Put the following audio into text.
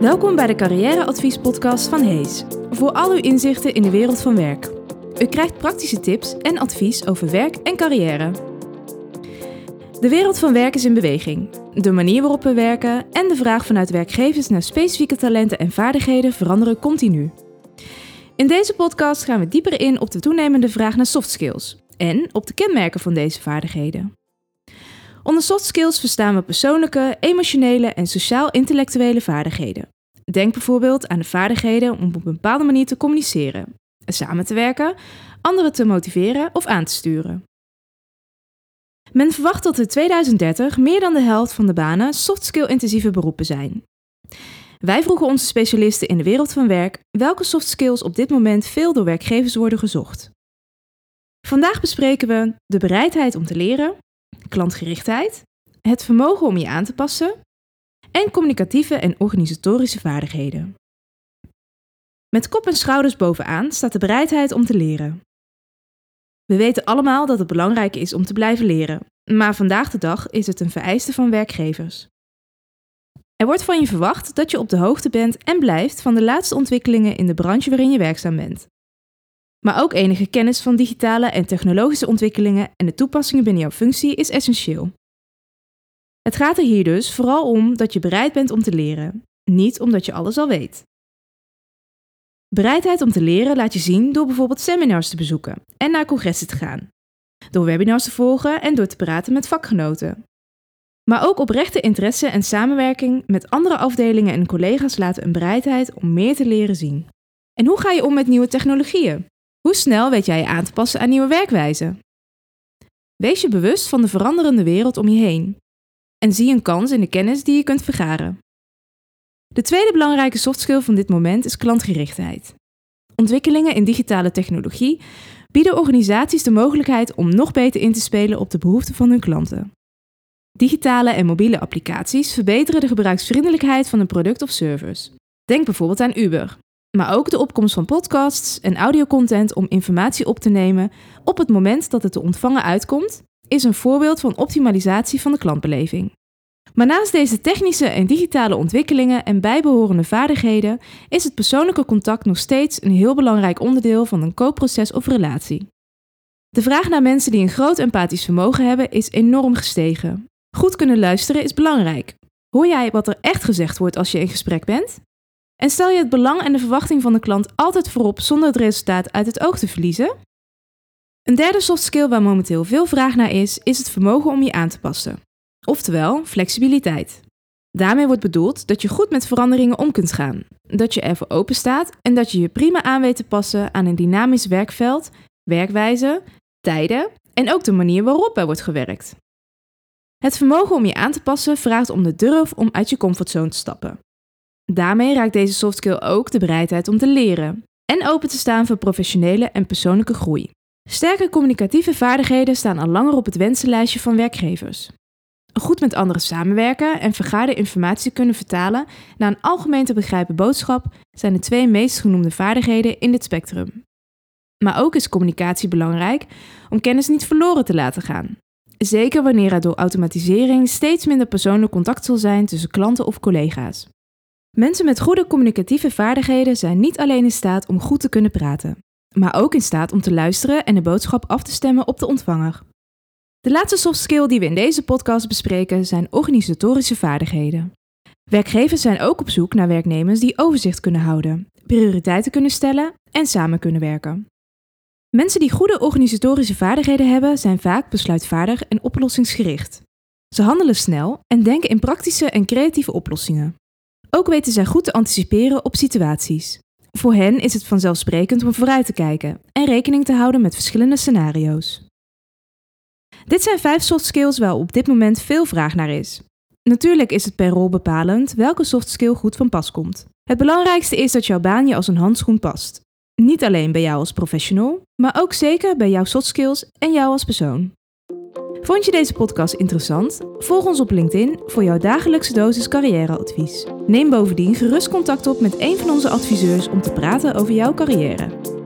Welkom bij de carrièreadviespodcast van Hees. Voor al uw inzichten in de wereld van werk. U krijgt praktische tips en advies over werk en carrière. De wereld van werk is in beweging. De manier waarop we werken en de vraag vanuit werkgevers naar specifieke talenten en vaardigheden veranderen continu. In deze podcast gaan we dieper in op de toenemende vraag naar soft skills en op de kenmerken van deze vaardigheden. Onder soft skills verstaan we persoonlijke, emotionele en sociaal-intellectuele vaardigheden. Denk bijvoorbeeld aan de vaardigheden om op een bepaalde manier te communiceren, samen te werken, anderen te motiveren of aan te sturen. Men verwacht dat in 2030 meer dan de helft van de banen soft skill-intensieve beroepen zijn. Wij vroegen onze specialisten in de wereld van werk welke soft skills op dit moment veel door werkgevers worden gezocht. Vandaag bespreken we de bereidheid om te leren, klantgerichtheid, het vermogen om je aan te passen en communicatieve en organisatorische vaardigheden. Met kop en schouders bovenaan staat de bereidheid om te leren. We weten allemaal dat het belangrijk is om te blijven leren, maar vandaag de dag is het een vereiste van werkgevers. Er wordt van je verwacht dat je op de hoogte bent en blijft van de laatste ontwikkelingen in de branche waarin je werkzaam bent. Maar ook enige kennis van digitale en technologische ontwikkelingen en de toepassingen binnen jouw functie is essentieel. Het gaat er hier dus vooral om dat je bereid bent om te leren, niet omdat je alles al weet. Bereidheid om te leren laat je zien door bijvoorbeeld seminars te bezoeken en naar congressen te gaan, door webinars te volgen en door te praten met vakgenoten. Maar ook oprechte interesse en samenwerking met andere afdelingen en collega's laten een bereidheid om meer te leren zien. En hoe ga je om met nieuwe technologieën? Hoe snel weet jij je aan te passen aan nieuwe werkwijzen? Wees je bewust van de veranderende wereld om je heen en zie een kans in de kennis die je kunt vergaren. De tweede belangrijke softskill van dit moment is klantgerichtheid. Ontwikkelingen in digitale technologie bieden organisaties de mogelijkheid om nog beter in te spelen op de behoeften van hun klanten. Digitale en mobiele applicaties verbeteren de gebruiksvriendelijkheid van een product of service. Denk bijvoorbeeld aan Uber, maar ook de opkomst van podcasts en audiocontent om informatie op te nemen op het moment dat het te ontvangen uitkomt, is een voorbeeld van optimalisatie van de klantbeleving. Maar naast deze technische en digitale ontwikkelingen en bijbehorende vaardigheden is het persoonlijke contact nog steeds een heel belangrijk onderdeel van een koopproces of relatie. De vraag naar mensen die een groot empathisch vermogen hebben is enorm gestegen. Goed kunnen luisteren is belangrijk. Hoor jij wat er echt gezegd wordt als je in gesprek bent? En stel je het belang en de verwachting van de klant altijd voorop zonder het resultaat uit het oog te verliezen? Een derde soft skill waar momenteel veel vraag naar is, is het vermogen om je aan te passen. Oftewel, flexibiliteit. Daarmee wordt bedoeld dat je goed met veranderingen om kunt gaan, dat je ervoor open staat en dat je je prima aan weet te passen aan een dynamisch werkveld, werkwijze, tijden en ook de manier waarop er wordt gewerkt. Het vermogen om je aan te passen vraagt om de durf om uit je comfortzone te stappen. Daarmee raakt deze softskill ook de bereidheid om te leren en open te staan voor professionele en persoonlijke groei. Sterke communicatieve vaardigheden staan al langer op het wensenlijstje van werkgevers. Goed met anderen samenwerken en vergaarde informatie kunnen vertalen naar een algemeen te begrijpen boodschap zijn de twee meest genoemde vaardigheden in dit spectrum. Maar ook is communicatie belangrijk om kennis niet verloren te laten gaan. Zeker wanneer er door automatisering steeds minder persoonlijk contact zal zijn tussen klanten of collega's. Mensen met goede communicatieve vaardigheden zijn niet alleen in staat om goed te kunnen praten, maar ook in staat om te luisteren en de boodschap af te stemmen op de ontvanger. De laatste soft skill die we in deze podcast bespreken zijn organisatorische vaardigheden. Werkgevers zijn ook op zoek naar werknemers die overzicht kunnen houden, prioriteiten kunnen stellen en samen kunnen werken. Mensen die goede organisatorische vaardigheden hebben zijn vaak besluitvaardig en oplossingsgericht. Ze handelen snel en denken in praktische en creatieve oplossingen. Ook weten zij goed te anticiperen op situaties. Voor hen is het vanzelfsprekend om vooruit te kijken en rekening te houden met verschillende scenario's. Dit zijn vijf soft skills waar op dit moment veel vraag naar is. Natuurlijk is het per rol bepalend welke soft skill goed van pas komt. Het belangrijkste is dat jouw baan je als een handschoen past. Niet alleen bij jou als professional, maar ook zeker bij jouw soft skills en jou als persoon. Vond je deze podcast interessant? Volg ons op LinkedIn voor jouw dagelijkse dosis carrièreadvies. Neem bovendien gerust contact op met een van onze adviseurs om te praten over jouw carrière.